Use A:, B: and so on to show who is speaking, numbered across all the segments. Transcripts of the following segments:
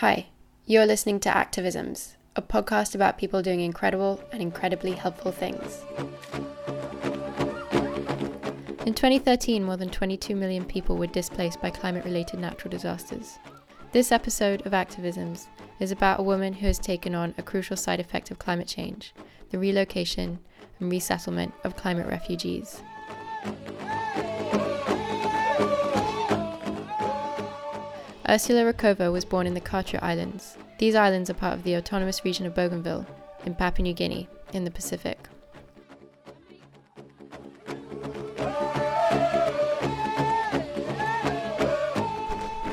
A: Hi, you're listening to Activisms, a podcast about people doing incredible and incredibly helpful things. In 2013, more than 22 million people were displaced by climate related natural disasters. This episode of Activisms is about a woman who has taken on a crucial side effect of climate change the relocation and resettlement of climate refugees. Ursula Rakova was born in the Carteret Islands. These islands are part of the autonomous region of Bougainville in Papua New Guinea in the Pacific.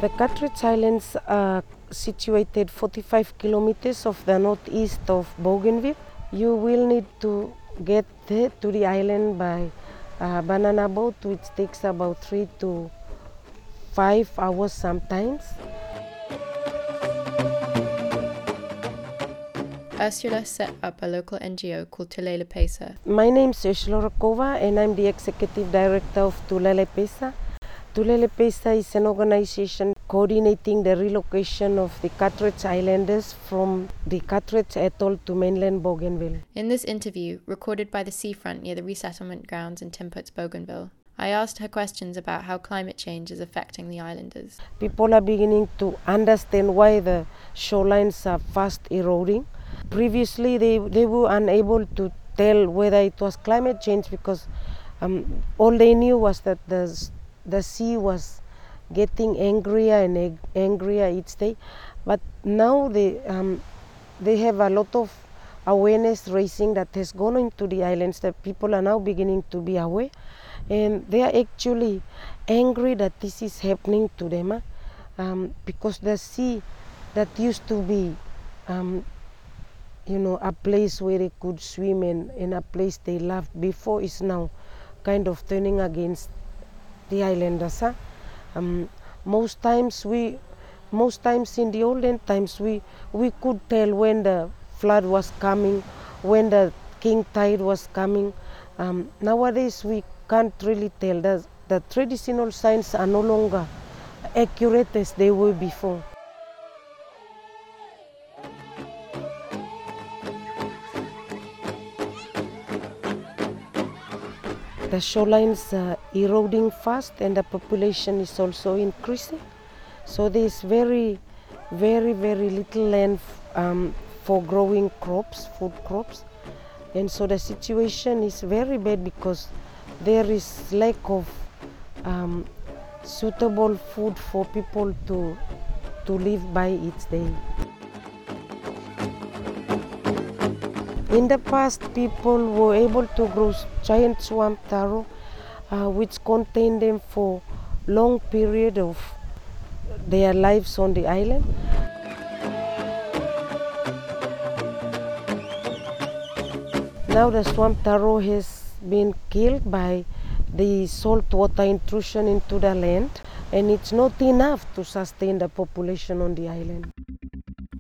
B: The Carteret Islands are situated 45 kilometers of the northeast of Bougainville. You will need to get to the island by a banana boat, which takes about three to five hours sometimes.
A: Ursula set up a local NGO called Tulele Peisa.
B: My name is Ursula Rakova and I'm the executive director of Tulele Peisa. Tulele Peisa is an organization coordinating the relocation of the Carteret Islanders from the Carteret Atoll to mainland Bougainville.
A: In this interview, recorded by the seafront near the resettlement grounds in Tinputz, Bougainville, I asked her questions about how climate change is affecting the islanders.
B: People are beginning to understand why the shorelines are fast eroding. Previously, they, they were unable to tell whether it was climate change because um, all they knew was that the, the sea was getting angrier and angrier each day. But now they, um, they have a lot of awareness raising that has gone into the islands that people are now beginning to be aware and they are actually angry that this is happening to them huh? um, because the sea that used to be um, you know a place where they could swim and, and a place they loved before is now kind of turning against the islanders huh? um, most times we most times in the olden times we we could tell when the flood was coming when the king tide was coming um, nowadays we can't really tell. The, the traditional signs are no longer accurate as they were before. The shorelines are eroding fast and the population is also increasing. So there's very, very, very little land um, for growing crops, food crops. And so the situation is very bad because there is lack of um, suitable food for people to to live by each day. In the past, people were able to grow giant swamp taro, uh, which contained them for long period of their lives on the island. Now the swamp taro has been killed by the saltwater intrusion into the land, and it's not enough to sustain the population on the island.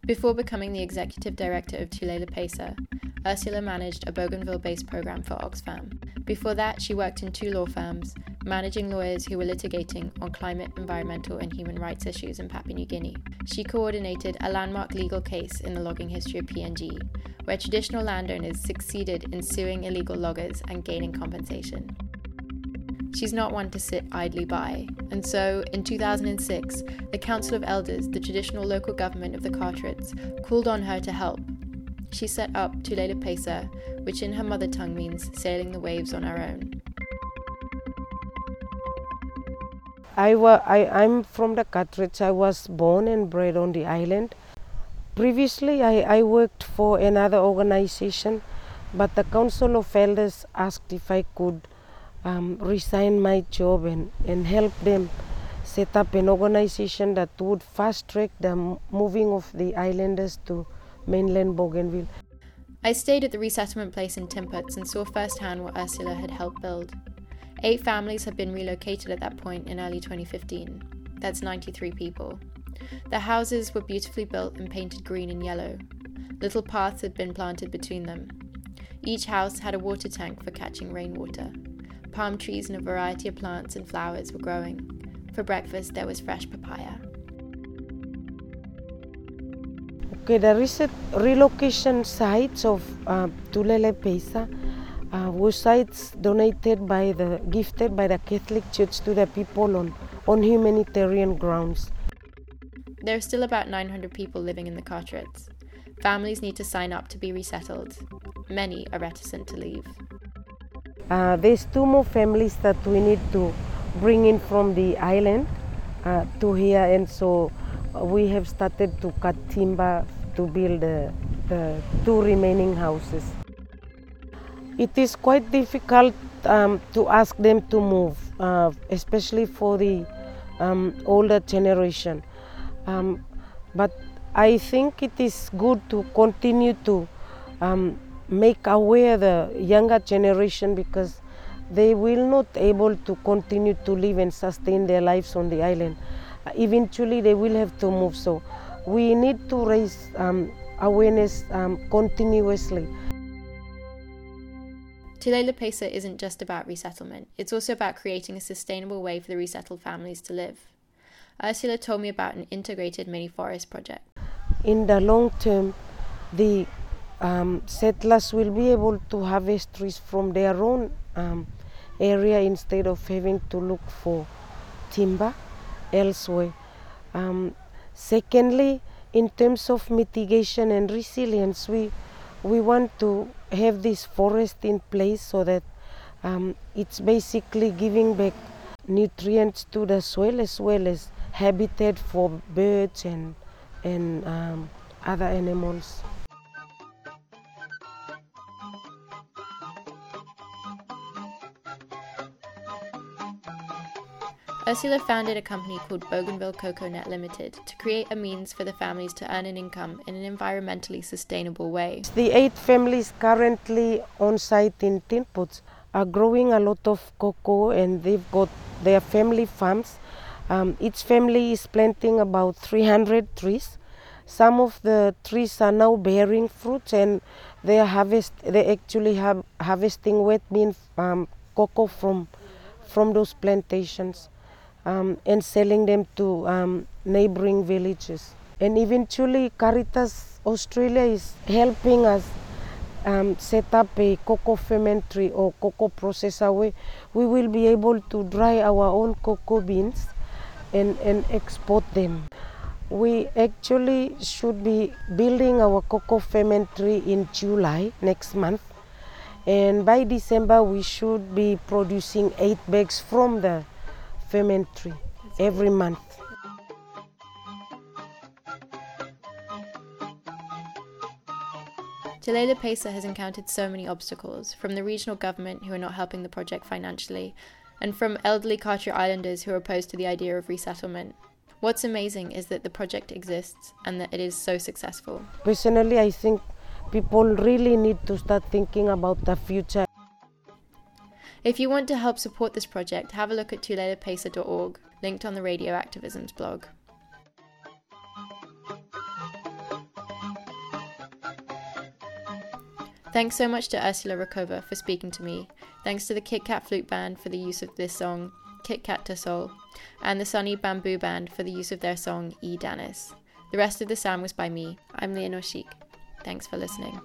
A: Before becoming the executive director of Tulele Peisa, Ursula managed a Bougainville based program for Oxfam. Before that, she worked in two law firms, managing lawyers who were litigating on climate, environmental, and human rights issues in Papua New Guinea. She coordinated a landmark legal case in the logging history of PNG, where traditional landowners succeeded in suing illegal loggers and gaining compensation. She's not one to sit idly by, and so in 2006, the Council of Elders, the traditional local government of the Carterets, called on her to help. She set up Tulele Peisa, which in her mother tongue means sailing the waves on our own.
B: I wa- I, I'm from the Carterets. I was born and bred on the island. Previously, I, I worked for another organization, but the Council of Elders asked if I could um, resign my job and, and help them set up an organization that would fast track the moving of the islanders to mainland Bougainville.
A: I stayed at the resettlement place in Tinputz and saw firsthand what Ursula had helped build. Eight families had been relocated at that point in early 2015. That's 93 people. The houses were beautifully built and painted green and yellow. Little paths had been planted between them. Each house had a water tank for catching rainwater. Palm trees and a variety of plants and flowers were growing. For breakfast, there was fresh papaya.
B: Okay, the recent relocation sites of uh, Tulele Peisa uh, were sites donated by the, gifted by the Catholic Church to the people on, on humanitarian grounds.
A: There are still about 900 people living in the Carterets. Families need to sign up to be resettled. Many are reticent to leave.
B: Uh, there's two more families that we need to bring in from the island uh, to here, and so we have started to cut timber to build the, the two remaining houses. It is quite difficult um, to ask them to move, uh, especially for the um, older generation. Um, but I think it is good to continue to um, make aware the younger generation because they will not able to continue to live and sustain their lives on the island. Uh, eventually they will have to move. So we need to raise um, awareness um, continuously.
A: Tulele Peisa isn't just about resettlement, it's also about creating a sustainable way for the resettled families to live. Ursula told me about an integrated mini forest project.
B: In the long term, the um, settlers will be able to harvest trees from their own um, area instead of having to look for timber elsewhere. Um, secondly, in terms of mitigation and resilience, we we want to have this forest in place so that um, it's basically giving back nutrients to the soil as well as habitat for birds and and um, other animals.
A: Ursula founded a company called Bougainville Cocoa Net Limited to create a means for the families to earn an income in an environmentally sustainable way.
B: The eight families currently on site in Tinputz are growing a lot of cocoa and they've got their family farms. Um, each family is planting about 300 trees. Some of the trees are now bearing fruits and they are harvest. They actually have harvesting wet bean um, cocoa from from those plantations um, and selling them to um, neighboring villages. And eventually, Caritas Australia is helping us um, set up a cocoa fermentary or cocoa processor where we will be able to dry our own cocoa beans and, and export them. We actually should be building our cocoa fermentary in July next month. And by December, we should be producing eight bags from the fermentary every month.
A: Tulele Peisa has encountered so many obstacles, from the regional government who are not helping the project financially, and from elderly Carteret Islanders who are opposed to the idea of resettlement. What's amazing is that the project exists and that it is so successful.
B: Personally, I think people really need to start thinking about the future.
A: If you want to help support this project, have a look at tulelepeisa.org, linked on the Radio Activism's blog. Thanks so much to Ursula Rakova for speaking to me. Thanks to the Kit Kat Flute Band for the use of this song, Kit Kat to Soul, and the Sunny Bamboo Band for the use of their song, E. Danis. The rest of the sound was by me. I'm Leonor Sheik. Thanks for listening.